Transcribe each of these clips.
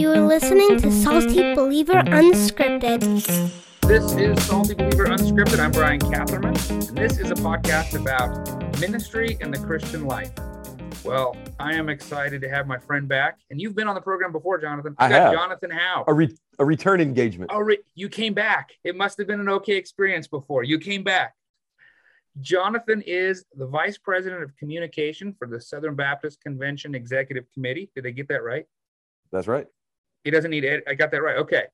You are listening to Salty Believer Unscripted. This is Salty Believer Unscripted. I'm Brian Catherman, and this is a podcast about ministry and the Christian life. Well, I am excited to have my friend back, and you've been on the program before, Jonathan. I got have. Jonathan Howe. a, re- a return engagement. Oh, re- you came back. It must have been an okay experience before. You came back. Jonathan is the vice president of communication for the Southern Baptist Convention Executive Committee. Did I get that right? That's right. He doesn't need it. I got that right. Okay.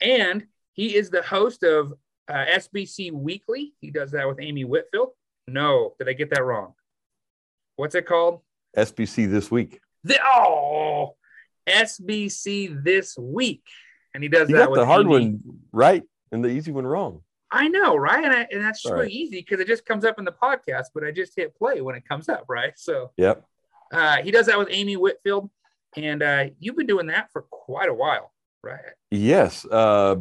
And he is the host of uh, SBC Weekly. He does that with Amy Whitfield. No, did I get that wrong? What's it called? SBC this week. The, oh, SBC this week. And he does You that with the hard Amy. one right and the easy one wrong. I know, right? And, I, and that's so Right. easy because it just comes up in the podcast, but I just hit play when it comes up, right? So Yep. uh, he does that with Amy Whitfield. And uh, you've been doing that for quite a while, right? Yes. Uh,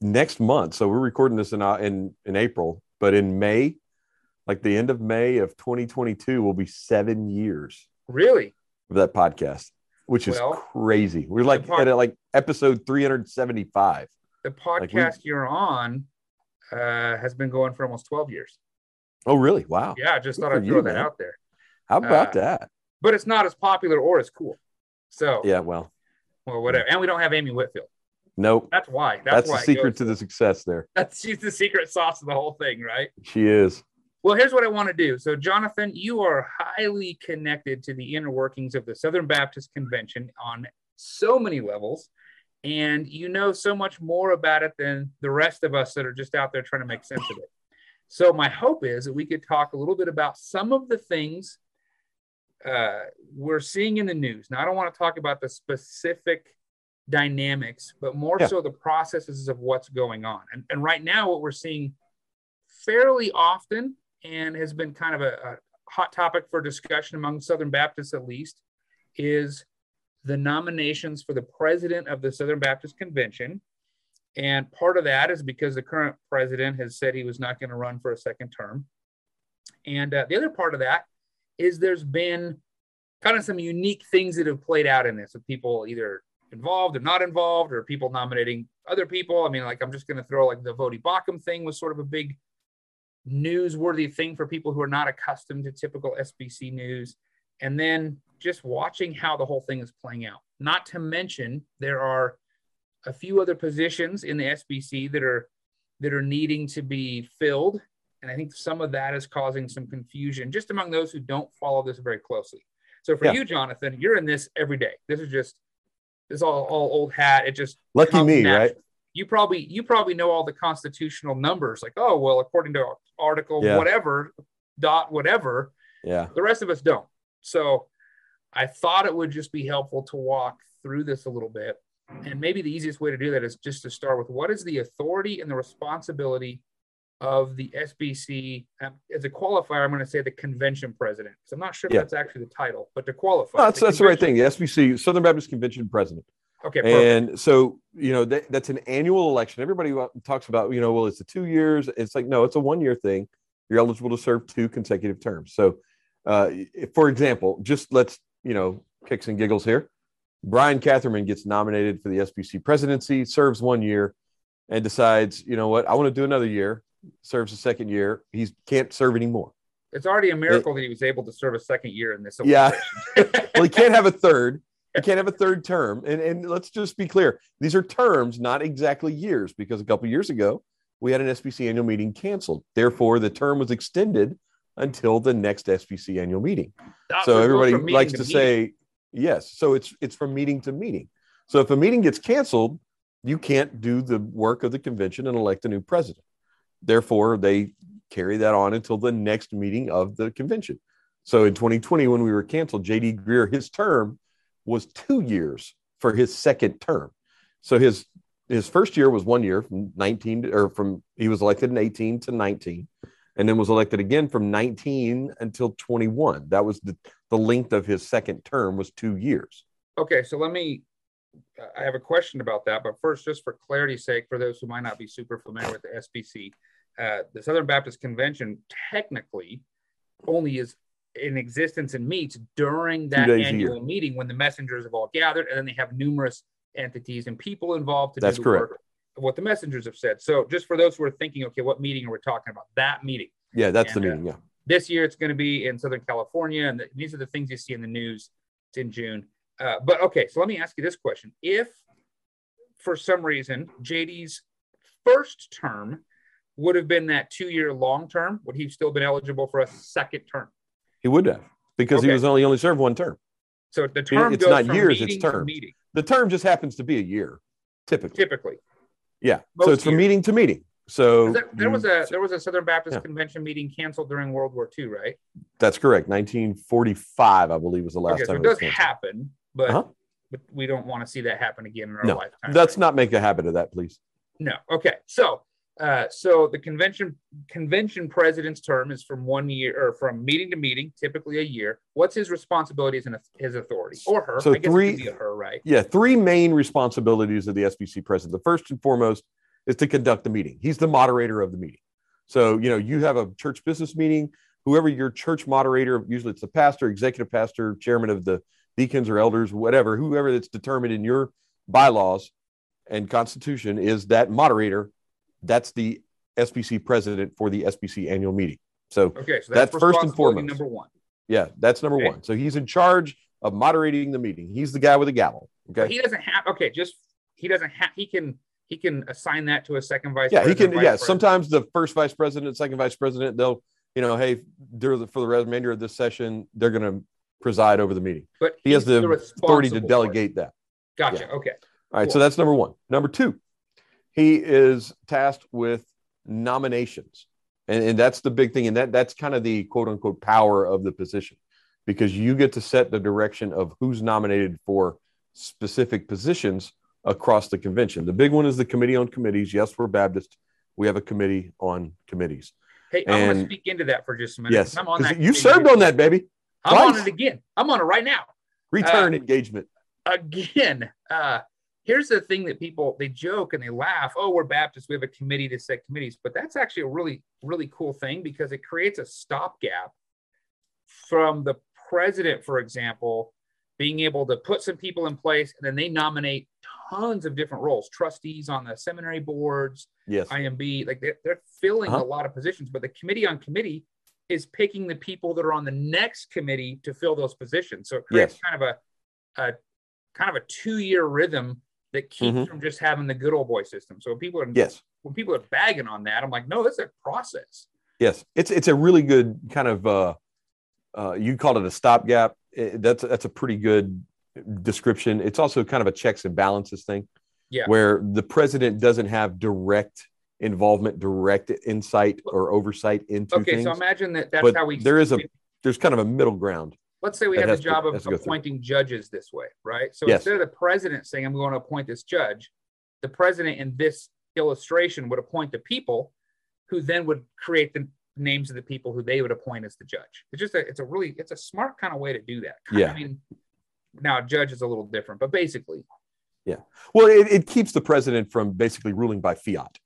next month. So we're recording this in, uh, in in April, but in May, like the end of May of 2022, will be seven years Really? of that podcast, which is Well, crazy. We're like pod- at like episode 375. The we- podcast you're on uh, has been going for almost 12 years. Oh, really? Wow. Yeah, I just Good thought I'd you, throw that man. out there. How about Uh, that? But it's not as popular or as cool. So, Yeah. Well, well, whatever. And we don't have Amy Whitfield. nope. That's why. That's, That's, why the secret to the success there. That's she's the secret sauce of the whole thing, right? She is. Well, here's what I want to do. So, Jonathan, you are highly connected to the inner workings of the Southern Baptist Convention on so many levels. And you know so much more about it than the rest of us that are just out there trying to make sense of it. So, my hope is that we could talk a little bit about some of the things uh, we're seeing in the news. Now, I don't want to talk about the specific dynamics, but more Yeah. so the processes of what's going on. And, and right now, what we're seeing fairly often and has been kind of a, a hot topic for discussion among Southern Baptists, at least, is the nominations for the president of the Southern Baptist Convention. And part of that is because the current president has said he was not going to run for a second term. And uh, the other part of that is there's been kind of some unique things that have played out in this with people either involved or not involved, or people nominating other people. I mean, like I'm just going to throw like the Voddie Baucham thing was sort of a big newsworthy thing for people who are not accustomed to typical SBC news. And then just watching how the whole thing is playing out. Not to mention, there are a few other positions in the SBC that are that are needing to be filled. And I think some of that is causing some confusion just among those who don't follow this very closely. So for Yeah. you, Jonathan, you're in this every day. This is just this is all, all old hat. It just Lucky me, natural. right? You probably you probably know all the constitutional numbers, like oh well, according to article Yeah. whatever dot whatever. Yeah. The rest of us don't. So I thought it would just be helpful to walk through this a little bit. And maybe the easiest way to do that is just to start with what is the authority and the responsibility of the SBC um, as a qualifier. I'm going to say the convention president because I'm not sure if Yeah. that's actually the title, but to qualify. No, that's the that's the right thing. The SBC, Southern Baptist Convention president. Okay, perfect. And so, you know, that, that's an annual election. Everybody talks about, you know, well, it's a two years. It's like, no, it's a one year thing. You're eligible to serve two consecutive terms. So, uh, for example, just let's, you know, kicks and giggles here. Brian Catherman gets nominated for the SBC presidency, serves one year, and decides, you know what, I want to do another year, serves a second year. He can't serve anymore. It's already a miracle that he was able to serve a second year in this. Yeah. well, he can't have a third. He can't have a third term. And and let's just be clear: these are terms, not exactly years, because a couple years ago we had an SBC annual meeting canceled. Therefore, the term was extended until the next SBC annual meeting. That's so everybody likes to, meeting. say yes. So it's it's from meeting to meeting. So if a meeting gets canceled, you can't do the work of the convention and elect a new president. Therefore, they carry that on until the next meeting of the convention. So in 2020, when we were canceled, JD Greear, his term was two years for his second term. So his his first year was one year from 19 to- or from he was elected in 18 to 19 and then was elected again from 19 until 21 that was the, the length of his second term was two years Okay, so let me. I have a question about that, but first, just for clarity's sake, for those who might not be super familiar with the SBC, uh, the Southern Baptist Convention technically only is in existence and meets during that annual meeting when the messengers have all gathered, and then they have numerous entities and people involved to That's do the correct. work of what the messengers have said. So just for those who are thinking, okay, what meeting are we talking about? That meeting. Yeah, that's the And, uh, meeting. Yeah. This year it's going to be in Southern California, and th- these are the things you see in the news. It's in June. Uh, but okay, so let me ask you this question: If for some reason JD's first term would have been that two-year long term, would he still been eligible for a second term? He would have because he was only only served one term. So the term it's goes not from years, it's meeting to terms. meeting, The term just happens to be a year, typically. typically. Yeah. Most so it's from years. meeting to meeting. So There, there was a there was a Southern Baptist Yeah. Convention meeting canceled during World War II, right? that's correct. 1945, I believe, was the last okay, so time it does canceled. happen, but Uh-huh. but we don't want to see that happen again in our No, lifetime. Let's right? not make a habit of that, please. No. Okay. So, uh, so the convention convention president's term is from one year or from meeting to meeting, typically a year. What's his responsibilities and his authority or her? So I guess three- it could be a her, right? Yeah, three main responsibilities of the SBC president. The first and foremost is to conduct the meeting. He's the moderator of the meeting. So, you know, you have a church business meeting, whoever your church moderator, usually it's the pastor, executive pastor, chairman of the deacons or elders, whatever, whoever that's determined in your bylaws and constitution is that moderator. That's the SBC president for the SBC annual meeting. So, Okay. So That's that's, first and foremost. Number one. yeah, that's number Okay. one. So he's in charge of moderating the meeting. He's the guy with the gavel. But Okay. he doesn't have. Okay. Just he doesn't have. He can he can assign that to a second vice. yeah, he can. Yeah, president. sometimes the first vice president, second vice president, they'll, you know, hey, the, for the remainder of this session, they're going to preside over the meeting. But He has the authority to delegate that. Gotcha. Okay. All right, so that's number one. Number two, he is tasked with nominations, and, and that's the big thing, and that that's kind of the quote unquote power of the position, because you get to set the direction of who's nominated for specific positions across the convention. The big one is the committee on committees. Yes, we're Baptist. We have a committee on committees. Hey, I want to speak into that for just a minute. Yes, I'm on that. you served on that, baby. I'm on it again. I'm on it right now. Return Uh, engagement. again, uh, here's the thing that people they joke and they laugh. Oh, we're Baptists. We have a committee to set committees, but that's actually a really, really cool thing because it creates a stopgap from the president, for example, being able to put some people in place and then they nominate tons of different roles, trustees on the seminary boards, Yes. IMB, like they're, they're filling Uh-huh. a lot of positions, but the committee on committee is picking the people that are on the next committee to fill those positions. So it creates Yes. kind of a, a kind of a two-year rhythm that keeps Mhm. from just having the good old boy system. So when people are Yes. when people are bagging on that, I'm like, no, that's a process. Yes, it's it's a really good kind of uh, uh, you called it a stopgap. That's that's a pretty good description. It's also kind of a checks and balances thing, Yeah. where the president doesn't have direct involvement, direct insight or oversight into Okay, things. so imagine that that's how we there is a there's kind of a middle ground. Let's say we that have the to- job of to through. appointing judges this way, right? So Yes. instead of the president saying, I'm going to appoint this judge, the president in this illustration would appoint the people who then would create the names of the people who they would appoint as the judge. It's just a, it's a really, it's a smart kind of way to do that. Yeah. I mean, now a judge is a little different, but basically, Yeah. Well, it, it keeps the president from basically ruling by fiat.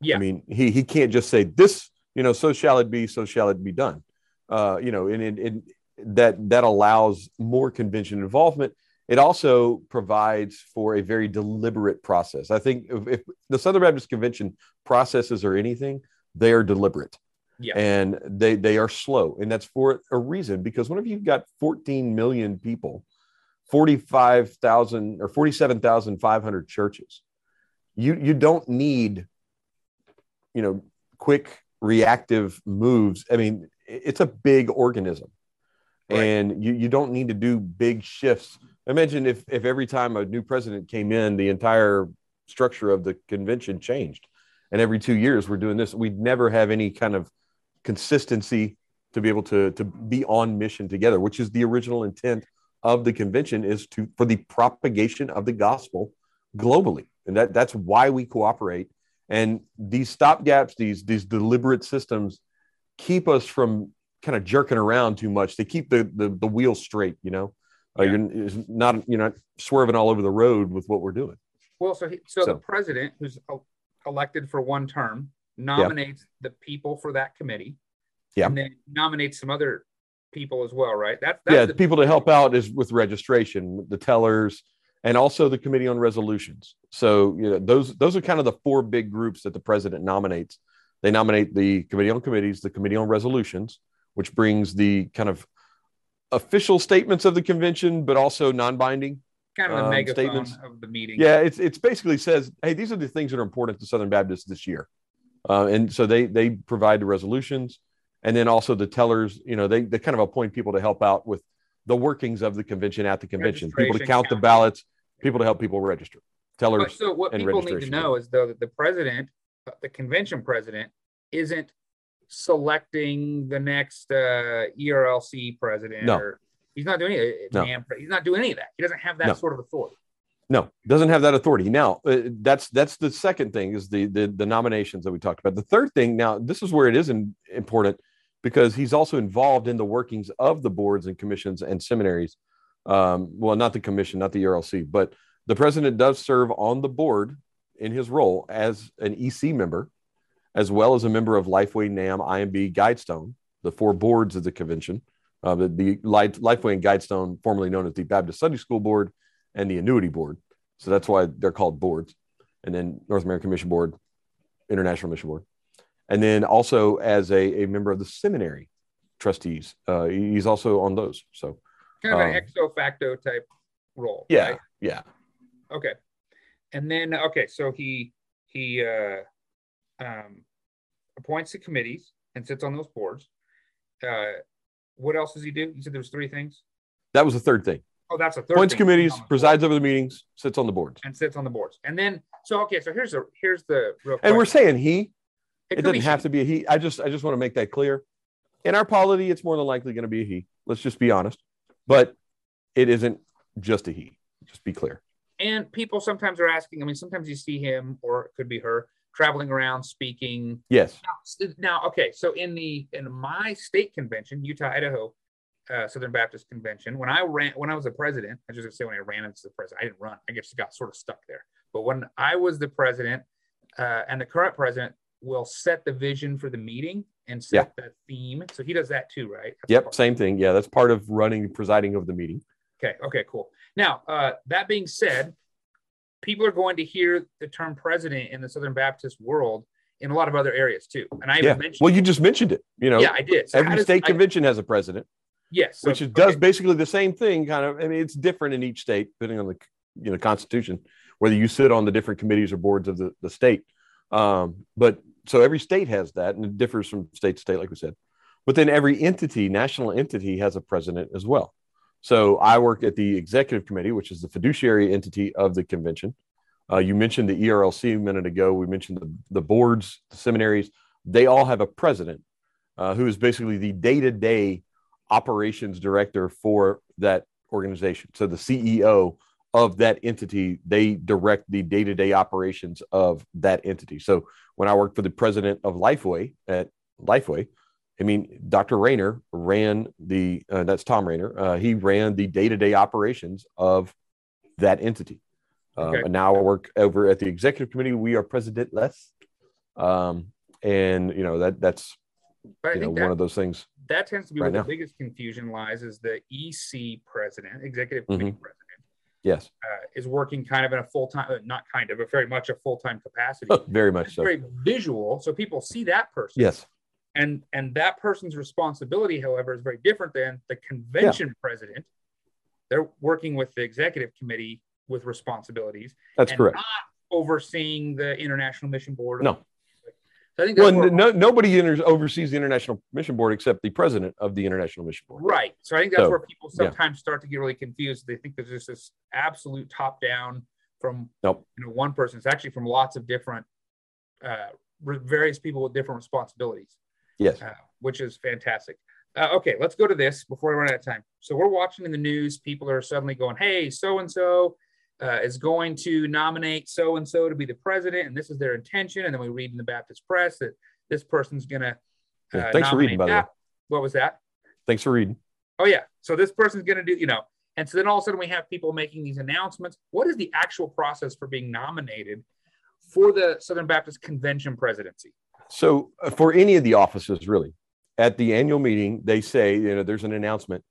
Yeah. I mean, he he can't just say this, you know, so shall it be, so shall it be done. Uh, you know, and, and, and that that allows more convention involvement. It also provides for a very deliberate process. I think if, if the Southern Baptist Convention processes or anything, they are deliberate. Yeah. And they they are slow. And that's for a reason because whenever you've got 14 million people, 45,000 or 47,500 churches, you you don't need you know quick reactive moves. I mean, it's a big organism. Right. And you, you don't need to do big shifts. Imagine if if every time a new president came in, the entire structure of the convention changed. And every two years we're doing this. We'd never have any kind of consistency to be able to, to be on mission together, which is the original intent of the convention is to for the propagation of the gospel globally. And that, that's why we cooperate. And these stopgaps, these these deliberate systems keep us from kind of jerking around too much. They keep the the, the wheel straight, you know. Uh, Yeah. you're not you're not swerving all over the road with what we're doing. well, so, he, so, the president who's elected for one term nominates the people for that committee. Yeah. And then nominates some other people as well, right? That's, that's yeah, the people to help out is with registration, the tellers, and also the Committee on Resolutions. So you know those those are kind of the four big groups that the president nominates. They nominate the Committee on Committees, the Committee on Resolutions, which brings the kind of official statements of the convention, but also non-binding Kind of the Um, megaphone statements. of the meeting. yeah, it's it's basically says, hey, these are the things that are important to Southern Baptists this year, uh, and so they they provide the resolutions, and then also the tellers. You know, they they kind of appoint people to help out with the workings of the convention at the convention, people to Registration, count the ballots, people to help people register, tellers. But so what and people need to know is though that the president, the convention president, isn't selecting the next uh, ERLC president. No. Or, he's not doing it. No. He's not doing any of that. He doesn't have that No. sort of authority. No, doesn't have that authority. Now, uh, that's that's the second thing is the, the the nominations that we talked about. The third thing, now this is where it is in, important because he's also involved in the workings of the boards and commissions and seminaries. Um, well, not the commission, not the ERLC, but the president does serve on the board in his role as an EC member, as well as a member of Lifeway, NAMB, IMB, Guidestone, the four boards of the convention. Uh, the, the Lifeway and Guidestone, formerly known as the Baptist Sunday School Board, and the annuity board. So that's why they're called boards. And then North American Mission Board, International Mission Board. And then also as a, a member of the seminary trustees. Uh, he's also on those. So, Kind of an Um, ex officio type role. yeah, right? yeah. Okay. And then okay, so he he uh um appoints the committees and sits on those boards. Uh what else does he do? You said there was three things. That was the third thing. Oh, that's a third. Appoints thing. committees, On the board. presides over the meetings, sits on the boards. and sits on the boards. And then so okay, so here's the here's the real And we're saying he, it, could doesn't have she. to be a he. I just I just want to make that clear. In our polity, it's more than likely going to be a he. Let's just be honest. But it isn't just a he. Just be clear. And people sometimes are asking. I mean, sometimes you see him, or it could be her, traveling around speaking. Yes. Now, now, okay, so in the in my state convention, Utah, Idaho, uh, Southern Baptist Convention, when I ran, when I was the president, I was just gonna say when I ran as the president, I didn't run. I guess got sort of stuck there. But when I was the president, uh, and the current president will set the vision for the meeting and set the theme. So he does that too, right? That's Yep. Same thing. Yeah. That's part of running, presiding over the meeting. Okay. Okay. Cool. Now, uh, that being said, people are going to hear the term president in the Southern Baptist world in a lot of other areas too. And I yeah. mentioned. Well, you just mentioned it. You know, yeah, I did. So every does- state I- convention has a president, yes, so- which does basically the same thing. Kind of. I mean, it's different in each state, depending on the you know Constitution, whether you sit on the different committees or boards of the, the state. Um, but so every state has that, and it differs from state to state, like we said. But then every entity, national entity, has a president as well. So I work at the executive committee, which is the fiduciary entity of the convention. Uh, you mentioned the ERLC a minute ago. We mentioned the, the boards, the seminaries. They all have a president uh, who is basically the day to day operations director for that organization. So the CEO of that entity, they direct the day to day operations of that entity. So when I worked for the president of Lifeway at Lifeway, I mean, Dr. Rainer ran the, uh, that's Thom Rainer, uh, he ran the day to day operations of that entity. Um, Okay. And now I work over at the executive committee. We are president less. Um, and, you know, that that's, But I you know, think one of those things. that tends to be right where now. the biggest confusion lies is the EC president, executive Mm-hmm. committee president, Yes, uh, is working kind of in a full time, uh, not kind of, but very much a full time capacity. very much so. very visual, so people see that person. Yes. And and that person's responsibility however is very different than the convention president they're working with the executive committee with responsibilities That's and correct. not overseeing the international mission board No. so i think Well, no, nobody inter- oversees the International Mission Board except the president of the International Mission Board. right so i think that's So, where people yeah. sometimes start to get really confused they think there's just this absolute top down from Nope. you know one person it's actually from lots of different uh various people with different responsibilities Yes. uh, which is fantastic. Uh, okay, let's go to this before we run out of time. So we're watching in the news. People are suddenly going, "Hey, so and so is going to nominate so and so to be the president, and this is their intention." And then we read in the Baptist press that this person's going to. Yeah, thanks for reading, by the way. What was that? Thanks for reading. Oh yeah. So this person's going to do, you know, and so then all of a sudden we have people making these announcements. What is the actual process for being nominated for the Southern Baptist Convention presidency? So, uh, for any of the offices, really, at the annual meeting, they say, you know, there's an announcement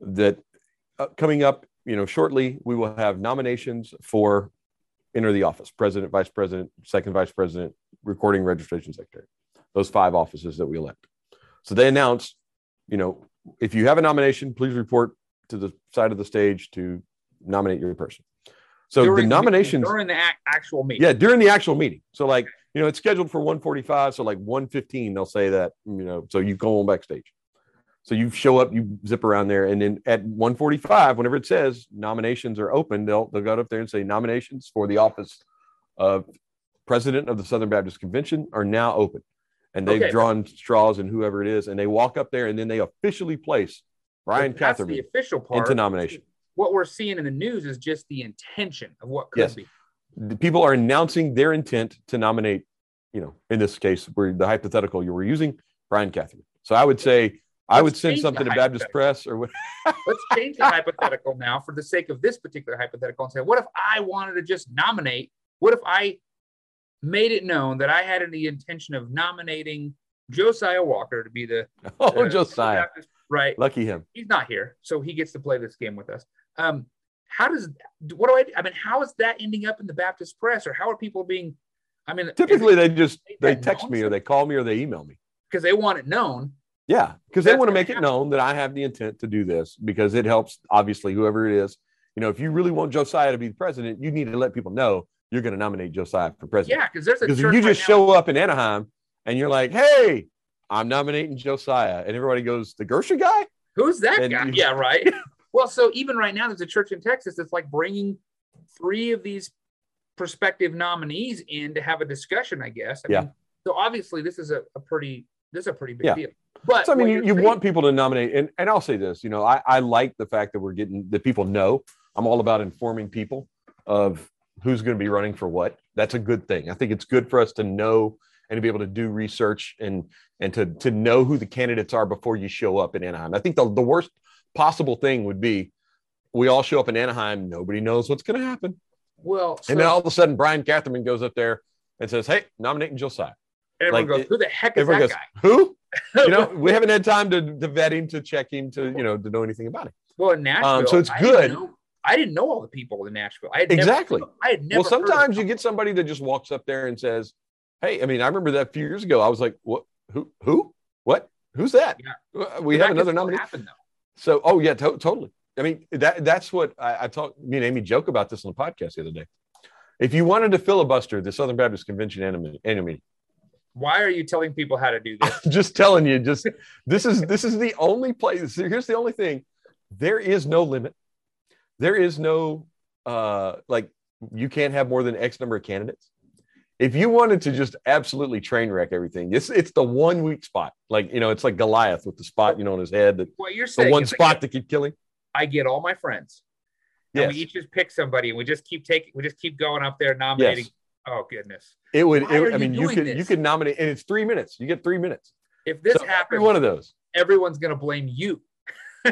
that uh, coming up you know, shortly we will have nominations for enter the office president, vice president, second vice president, recording registration secretary, those five offices that we elect. So they announced, you know, if you have a nomination, please report to the side of the stage to nominate your person. So During the nominations, during the actual meeting. yeah, during the actual meeting. So like, you know, it's scheduled for 145. So like 115, they'll say that, you know, so you go on backstage. So you show up, you zip around there, and then at 145, whenever it says nominations are open, they'll they'll go up there and say nominations for the office of president of the Southern Baptist Convention are now open. And they've Okay. drawn straws and whoever it is, and they walk up there and then they officially place Brian that's the official part. into nomination. What we're seeing in the news is just the intention of what could Yes. be. The people are announcing their intent to nominate, you know, in this case, where the hypothetical you were using, Brian Catherine. So I would say I Let's would send something to Baptist. Press or what. Let's change the hypothetical now for the sake of this particular hypothetical and say, what if I wanted to just nominate? What if I made it known that I had the intention of nominating Josiah Walker to be the Oh, uh, Josiah, Baptist- right? lucky him. He's not here, so he gets to play this game with us. Um, how does what do I? I mean, how is that ending up in the Baptist press, or how are people being? I mean, Typically, they just they text me or they call me or they email me. because they want it known. Yeah, because they want to make it known that I have the intent to do this because it helps, obviously, whoever it is. You know, if you really want Josiah to be the president, you need to let people know you're going to nominate Josiah for president. Yeah, because there's a because you right just now- show up in Anaheim and you're like, "Hey, I'm nominating Josiah," and everybody goes, "The grocery guy." Who's that And guy? you- Yeah, right. well, so even right now, there's a church in Texas that's like bringing three of these prospective nominees in to have a discussion. I guess. I Yeah. Mean, so obviously, this is a, a pretty this is a pretty big Yeah. deal. But So I mean, you, you saying- want people to nominate, and and I'll say this, you know, I I like the fact that we're getting that people know. I'm all about informing people of who's going to be running for what. That's a good thing. I think it's good for us to know and to be able to do research and and to to know who the candidates are before you show up in Anaheim. I think the the worst possible thing would be we all show up in Anaheim, nobody knows what's going to happen, well, so, and then all of a sudden Brian Catherman goes up there and says, "Hey, nominating Josiah." everyone like, goes, "Who the heck is that goes, "Who?" You know, we haven't had time to, to vet him, to check him, to you know, to know anything about him. well, in Nashville, Um, so it's I didn't good. know- I didn't know all the people in Nashville. I had never- Exactly. I had never. well, sometimes you get somebody that just walks up there and says, "Hey," I mean, I remember that a few years ago. I was like, "What? Who? Who? What? Who's that?" Uh, We have another nominee. happen, though. So, oh yeah, to- totally. I mean, that that's what I, I talked. Me and Amy joke about this on the podcast the other day. If you wanted to filibuster the Southern Baptist Convention enemy, enemy, Why are you telling people how to do this? I'm just telling you, just this is this is the only place. Here's the only thing: there is no limit. There is no uh like you can't have more than X number of candidates. If you wanted to just absolutely train wreck everything, it's it's the one weak spot. Like you know, it's like Goliath with the spot you know on his head, that What you're the one spot get- that could kill him. I get all my friends. And Yes, we each just pick somebody and we just keep taking we just keep going up there nominating. yes. Oh goodness. It would. It, I mean, you could this? you could nominate, and it's three minutes. You get three minutes. If this So happens, one of those. everyone's gonna blame you.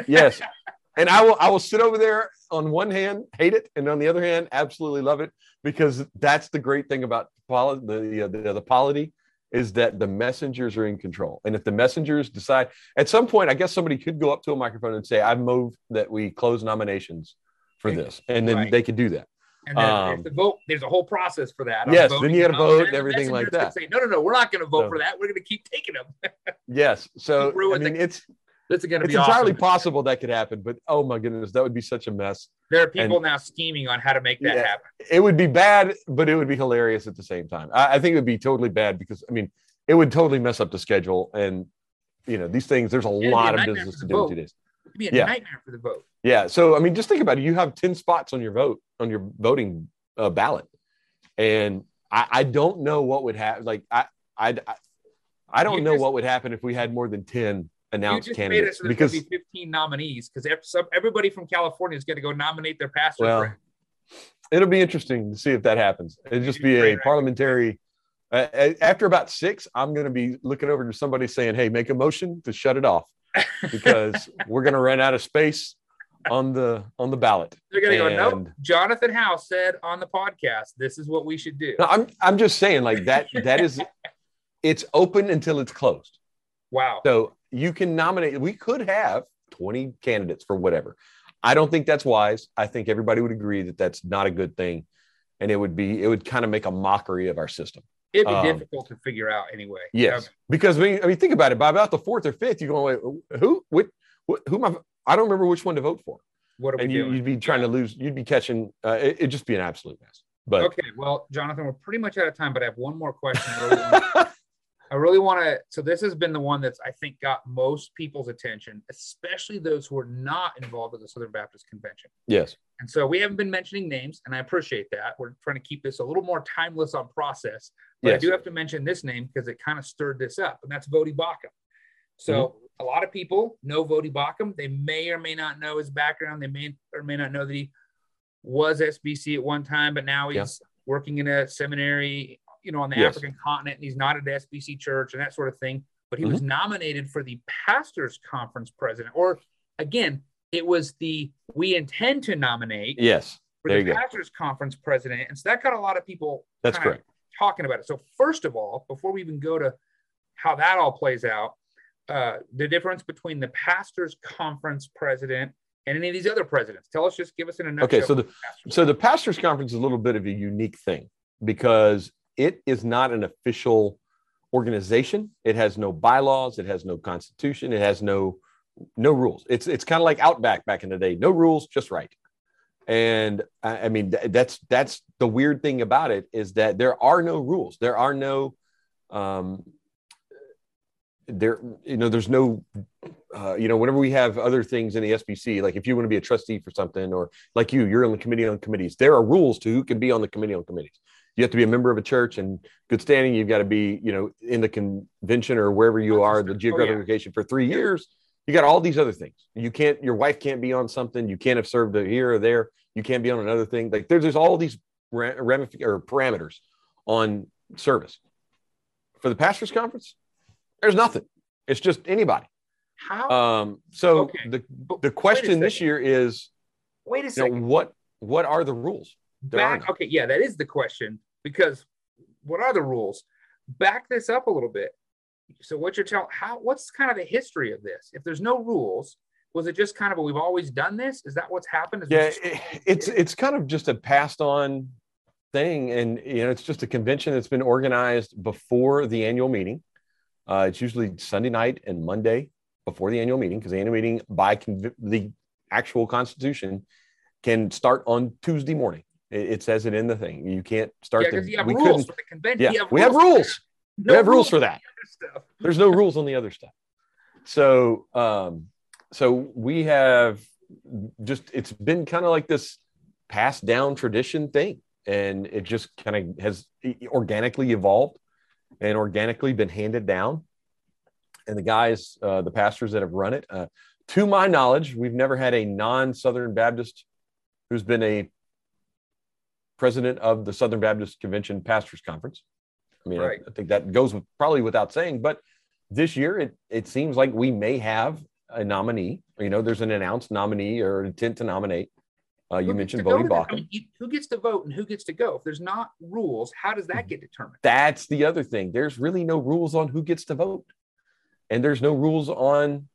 yes and i will i will sit over there on one hand hate it and on the other hand absolutely love it because that's the great thing about poli- the, the the polity is that the messengers are in control and if the messengers decide at some point i guess somebody could go up to a microphone and say i move that we close nominations for this and then Right. they could do that And then Um, if the vote, there's a whole process for that. Yes, then you gotta vote and everything like that. Say, no, no, no, we're not going to vote So- for that. We're going to keep taking them. yes so i mean the- it's This is going to it's be entirely awesome. possible that could happen but oh my goodness that would be such a mess There are people now scheming on how to make that Yeah. happen. it would be bad, but it would be hilarious at the same time. I, I think it would be totally bad because I mean, it would totally mess up the schedule. And you know, these things, there's a a lot of business to do in vote. two days. It'd be a Yeah. nightmare for the vote. Yeah. So I mean, just think about it. You have 10 spots on your vote on your voting uh, ballot. And I, I don't know what would happen. Like I I I, I don't know what would happen if we had more than 10 You announced just made it candidates. so there's Because going to be 15 nominees because everybody from California is going to go nominate their pastor. well, friend. it'll be interesting to see if that happens. It'll just be a parliamentary. Uh, uh, after about six, I'm going to be looking over to somebody saying, "Hey, make a motion to shut it off because we're going to run out of space on the on the ballot." They're going to go, no, Jonathan Howe said on the podcast, this is what we should do. No, I'm I'm just saying, like that. That is, it's open until it's closed. Wow. So you can nominate. We could have 20 candidates for whatever. I don't think that's wise. I think everybody would agree that that's not a good thing, and it would be it would kind of make a mockery of our system. It'd be Um, difficult to figure out anyway. Yes, Um, because I mean, I mean, think about it. By about the fourth or fifth, you're going, Wait, who, what, what, who am I? I don't remember which one to vote for, what are we and you, doing? you'd be trying to lose. You'd be catching. Uh, it, it'd just be an absolute mess. But Okay, well, Jonathan, we're pretty much out of time, but I have one more question. I really wanna- I really want to. So this has been the one that's I think got most people's attention, especially those who are not involved with the Southern Baptist Convention. yes, And so we haven't been mentioning names, and I appreciate that. We're trying to keep this a little more timeless on process. But I do have to mention this name because it kind of stirred this up, and that's Voddie Baucham. So mm-hmm. a lot of people know Voddie Baucham. They may or may not know his background. They may or may not know that he was SBC at one time, but now he's Yeah. working in a seminary, you know, on the Yes. African continent. And he's not at SBC church and that sort of thing. But he Mm-hmm. was nominated for the pastors conference president, or again, it was the we intend to nominate yes, for There the you go. pastors conference president. And so that got a lot of people that's correct. talking about it. So first of all, before we even go to how that all plays out, uh, the difference between the pastors conference president and any of these other presidents. Tell us, just give us an. Okay, so the pastors so the pastors conference is a little bit of a unique thing because it is not an official organization. It has no bylaws. It has no constitution. It has no no rules. It's it's kind of like Outback back in the day. No rules, just right. And I, I mean th- that's that's the weird thing about it is that there are no rules. There are no um, there you know there's no uh, you know whenever we have other things in the SBC like if you want to be a trustee for something or like you you're on the committee on committees there are rules to who can be on the committee on committees you have to be a member of a church and good standing. You've got to be you know in the convention or wherever you are the Oh, geographic yeah. location for three years. You got all these other things. You can't your wife can't be on something. You can't have served here or there. You can't be on another thing. Like there's, there's all these ra- ramific- or parameters on service. For the pastors conference there's nothing. It's just anybody. How? um so Okay. the the question this year is Wait a you know second. what what are the rules Back, okay, yeah, that is the question because what are the rules? Back this up a little bit. So what you're telling how what's kind of the history of this? If there's no rules, was it just kind of a we've always done this? Is that what's happened? Is yeah just- it- it's it's kind of just a passed on thing and you know it's just a convention that's been organized before the annual meeting uh, it's usually sunday night and monday before the annual meeting because the annual meeting by conv- the actual constitution can start on tuesday morning it, it says it in the thing. You can't start yeah, the, because you have we rules couldn't for the convention. yeah we have rules that. we have rules for that. the there's no rules on the other stuff. So um so we have just it's been kind of like this passed down tradition thing. And it just kind of has organically evolved and organically been handed down. And the guys uh, the pastors that have run it uh, to my knowledge we've never had a non-southern baptist who's been a president of the southern baptist convention pastors conference i mean I- Right. I, think that goes with, probably without saying but this year it, it seems like we may have a nominee you know there's an announced nominee or intent to nominate uh, you mentioned Voddie to? I mean, you- who gets to vote and who gets to go? If there's not rules, how does Mm-hmm. that get determined? That's the other thing. There's really no rules on who gets to vote, and there's no rules on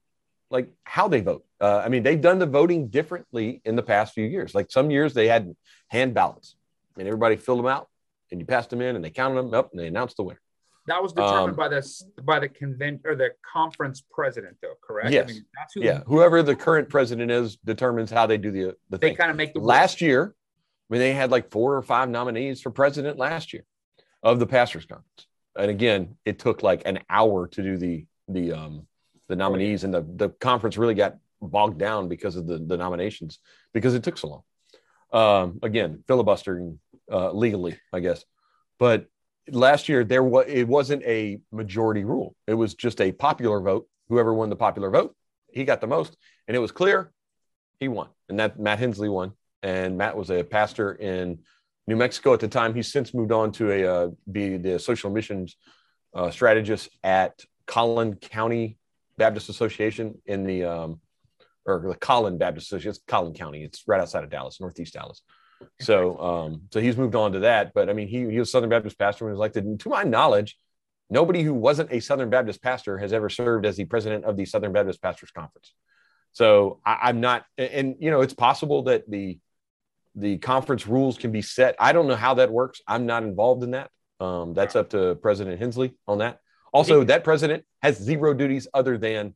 like how they vote. Uh, I mean, they've done the voting differently in the past few years. Like some years they had hand ballots, and everybody filled them out, and you passed them in, and they counted them up, and they announced the winner. That was determined Um, by the by the convention or the conference president, though, correct? Yes. that's who Yeah, whoever the current president is determines how they do the the they thing. kind of make the last year, I mean, they had like four or five nominees for president last year of the pastors conference. And again, it took like an hour to do the the um the nominees and the the conference really got bogged down because of the the nominations because it took so long. Um again, filibustering uh legally, I guess. But last year there was it wasn't a majority rule. It was just a popular vote. Whoever won the popular vote, he got the most and it was clear he won. And that Matt Henslee won and Matt was a pastor in New Mexico at the time. He's since moved on to a uh, be the social missions uh, strategist at Collin County Baptist Association in the um, or the Collin Baptist Association. It's Collin County. It's right outside of Dallas, northeast Dallas. So um, so he's moved on to that. But I mean, he he was Southern Baptist pastor and was elected. And to my knowledge, nobody who wasn't a Southern Baptist pastor has ever served as the president of the Southern Baptist Pastors Conference. So I, I'm not, and you know, it's possible that the the conference rules can be set. I don't know how that works. I'm not involved in that. Um, that's up to President Henslee on that. Also, that president has zero duties other than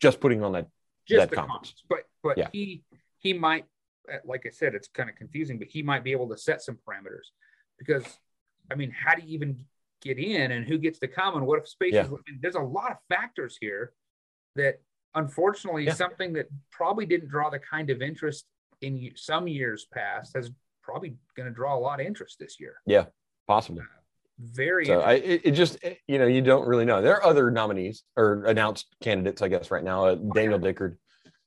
just putting on that just that the conference. conference. But but Yeah. he he might, like I said, it's kind of confusing, but he might be able to set some parameters because, I mean, how do you even get in and who gets to come and what if space Yeah. is? I mean, there's a lot of factors here that unfortunately Yeah. something that probably didn't draw the kind of interest in some years past has probably going to draw a lot of interest this year. Possible. Very So I, it, it just, you know, you don't really know. There are other nominees or announced candidates, I guess, right now. Uh, Daniel Dickard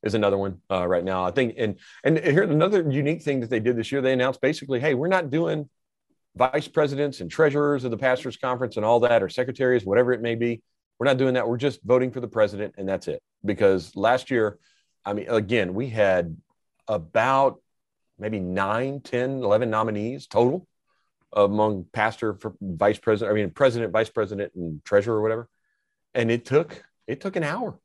is another one uh, right now. I think, and and here's another unique thing that they did this year. They announced basically, hey, we're not doing vice presidents and treasurers of the pastors conference and all that, or secretaries, whatever it may be. We're not doing that. We're just voting for the president, and that's it. Because last year, I mean, again, we had about maybe nine, 10, 11 nominees total among pastor for vice president, I mean, president, vice president, and treasurer or whatever. And it took, it took an hour.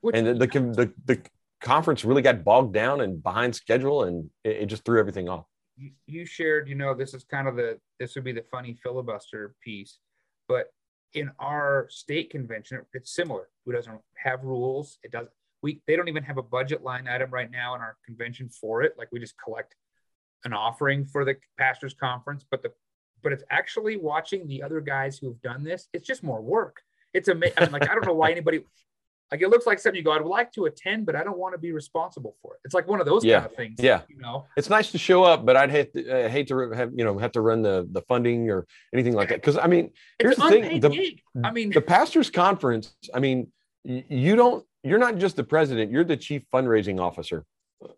Which- And the, the, the, the conference really got bogged down and behind schedule and it, it just threw everything off. you, you shared, you know, this is kind of the this would be the funny filibuster piece, but in our state convention, it's similar. Who doesn't have rules? It doesn't. We they don't even have a budget line item right now in our convention for it. Like we just collect an offering for the pastors conference, but the but it's actually watching the other guys who've done this. It's just more work. It's amazing. I mean, like I don't know why anybody like it looks like something you go. I'd like to attend, but I don't want to be responsible for it. It's like one of those Yeah. kind of things. Yeah. You know. It's nice to show up, but I'd hate to, uh, hate to have, you know, have to run the, the funding or anything like that. Cause I mean, Here's the thing, the- I mean, the pastors conference, I mean, you don't, you're not just the president, you're the chief fundraising officer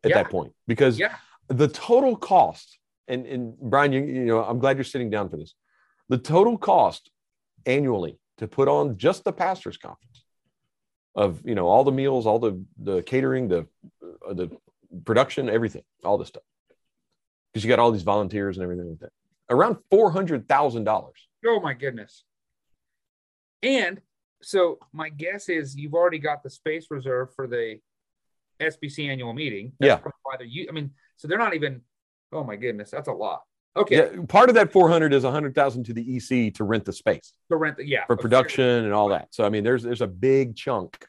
at Yeah. that point because yeah, the total cost and, and brian you, you know i'm glad you're sitting down for this the total cost annually to put on just the pastors conference of you know all the meals all the the catering the uh, the production everything all this stuff because you got all these volunteers and everything like that around $400000 oh my goodness. And so my guess is you've already got the space reserved for the SBC annual meeting. Yeah. probably Why they're I mean, so they're not even. Oh my goodness, that's a lot. Okay. yeah part of that 400 is 100000 to the ec to rent the space To rent the yeah for production and all that so i mean there's there's a big chunk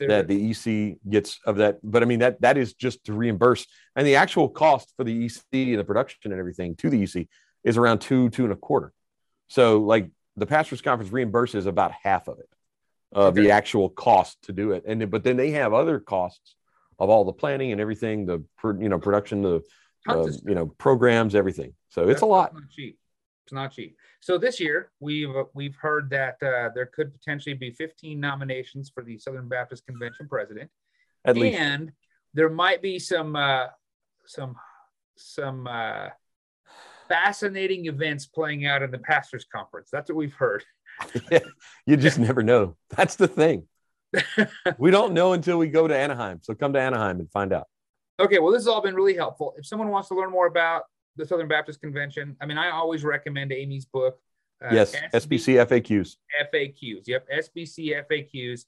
that the EC gets of that. But I mean that that is just to reimburse, and the actual cost for the EC and the production and everything to the EC is around two two and a quarter. So like the pastors conference reimburses about half of it of Okay. the actual cost to do it, and but then they have other costs of all the planning and everything, the you know production, the uh, you know programs, everything. So it's a That's lot. Not cheap. It's not cheap. So this year we've we've heard that uh, there could potentially be 15 nominations for the Southern Baptist Convention president. At least and there might be some uh, some some uh, fascinating events playing out in the pastors conference. That's what we've heard. you just never know. That's the thing. we don't know until we go to Anaheim. So come to Anaheim and find out. Okay, well, this has all been really helpful. If someone wants to learn more about the Southern Baptist Convention, I mean, I always recommend Amy's book. uh, yes, SB SBC FAQs. FAQs. Yep, SBC FAQs.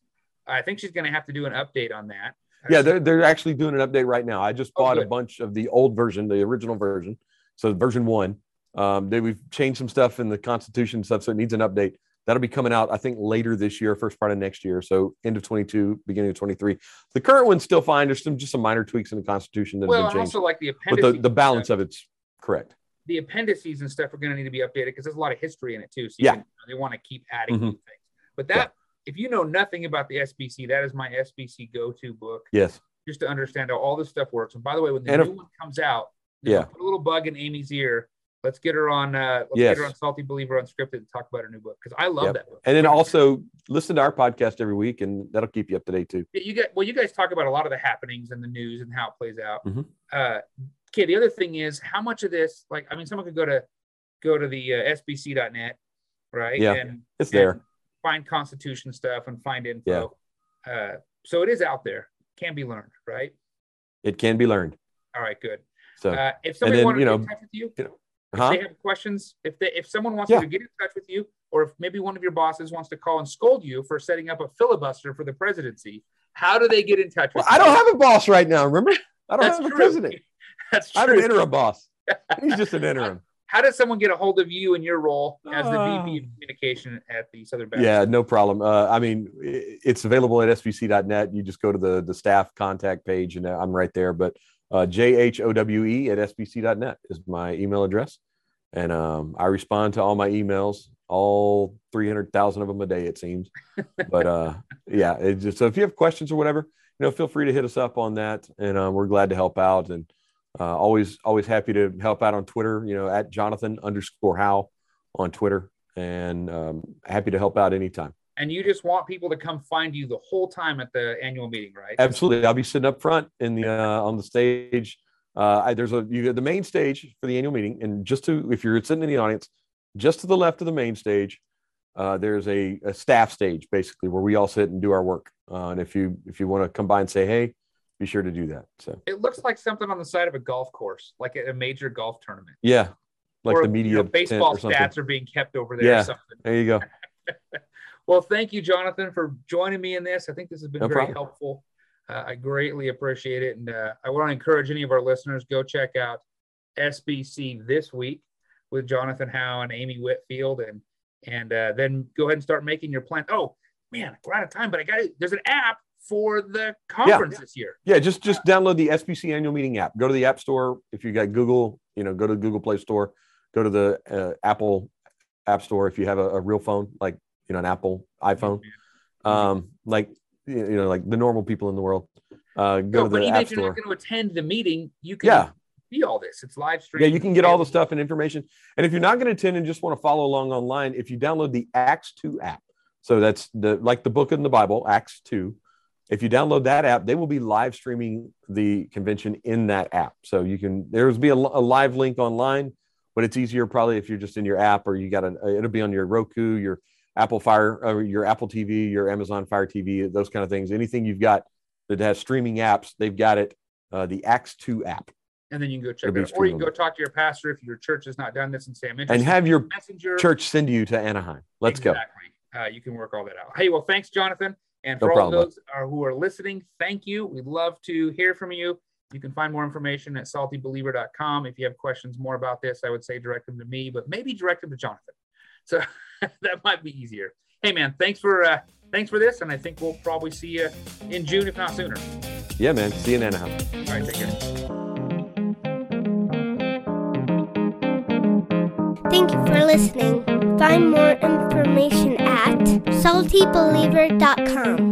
I think she's going to have to do an update on that. Yeah, they're they're actually doing an update right now. I just Oh, bought a bunch of the old version, the original version. So version one. Um, they we've changed some stuff in the Constitution stuff, so it needs an update. That'll be coming out, I think, later this year, first part of next year. So end of 22, beginning of 23. The current one's still fine. There's some just some minor tweaks in the Constitution that well, have been changed, also like the but appendices. the, the balance of it's correct. the appendices and stuff are going to need to be updated because there's a lot of history in it too. So Yeah. can- they want to keep adding Mhm. new things. But that, if you know nothing about the SBC, that is my SBC go-to book Yes. just to understand how all this stuff works. And by the way, when the And new if- one comes out, Yeah. put a little bug in Amy's ear. Let's get her on. Uh, let's Yes. get her on Salty Believer Unscripted and talk about her new book because I love Yep. that book. And then also listen to our podcast every week, and that'll keep you up to date too. You get well. You guys talk about a lot of the happenings and the news and how it plays out. Mhm. Uh, okay. The other thing is how much of this, like, I mean, someone could go to go to the uh, sbc.net, right? Yeah, and It's there. and find Constitution stuff and find info. Uh, so it is out there. Can be learned, right? It can be learned. All right, good. So, Uh, if somebody then, wanted you to know, get in touch with you, if huh? they have questions, if they if someone wants Yeah. to get in touch with you, or if maybe one of your bosses wants to call and scold you for setting up a filibuster for the presidency, How do they get in touch Well, I don't have a boss right now. Remember, I don't That's have a president. That's true. I have an true. interim boss. He's just an interim. How does someone get a hold of you in your role as the Oh. VP of Communication at the Southern Baptist? Yeah, no problem. Uh, I mean, it's available at sbc.net. You just go to the the staff contact page, and uh, I'm right there. But uh, jhowe at sbc.net is my email address, and um, I respond to all my emails, all 300,000 of them a day, it seems. But uh, yeah, just so if you have questions or whatever, you know, feel free to hit us up on that, and uh, we're glad to help out. And uh, always always happy to help out on Twitter. You know, at Jonathan underscore Howe on Twitter, and um, happy to help out anytime. And you just want people to come find you the whole time at the annual meeting, right? Absolutely, I'll be sitting up front in the uh, on the stage. Uh, I, there's a you got the main stage for the annual meeting, and just to if you're sitting in the audience, just to the left of the main stage, uh, there's a, a staff stage basically where we all sit and do our work. Uh, and if you if you want to come by and say hey, be sure to do that. So It looks like something on the side of a golf course, like a major golf tournament. yeah, like or, the media you know, baseball stats are being kept over there Yeah. or something. There you go. Well, thank you, Jonathan, for joining me in this. I think this has been No very problem. helpful. Uh, I greatly appreciate it. And uh, I want to encourage any of our listeners go check out SBC this week with Jonathan Howe and Amy Whitfield. And and uh, then go ahead and start making your plan. Oh, man, we're out of time, but I got it. There's an app for the conference this year. Yeah, just just download the SBC annual meeting app. Go to the App Store if you got Google. You know, go to the Google Play Store. Go to the uh, Apple App Store if you have a, a real phone, like you know, an Apple iPhone. Um, like you know, like the normal people in the world. Uh, go No, to but the even App if you're Store. not going to attend the meeting, you can Yeah. see all this. It's live stream. Yeah, you can get all the stuff and information. And if you're not going to attend and just want to follow along online, if you download the Acts 2 app, so that's the like the book in the Bible, Acts 2. If you download that app, they will be live streaming the convention in that app. So you can there's be a, a live link online, but it's easier probably if you're just in your app or you got an it'll be on your Roku, your Apple Fire, or your Apple TV, your Amazon Fire TV, those kind of things. Anything you've got that has streaming apps, they've got it. Uh, the Acts 2 app. and then you can go check It'll it out. Or you can go talk to your pastor if your church has not done this and say, I'm interested. And have your messenger church send you to Anaheim. Let's go. exactly. Uh, you can work all that out. Hey, well, thanks, Jonathan. And No for all problem, bud. those uh, who are listening, thank you. We'd love to hear from you. You can find more information at saltybeliever.com. If you have questions more about this, I would say direct them to me, but maybe direct them to Jonathan. So that might be easier. Hey, man, thanks for uh, thanks for this, and I think we'll probably see you in June, if not sooner. Yeah, man. See you in Anaheim. All right, take care. Thank you for listening. Find more information at saltybeliever.com.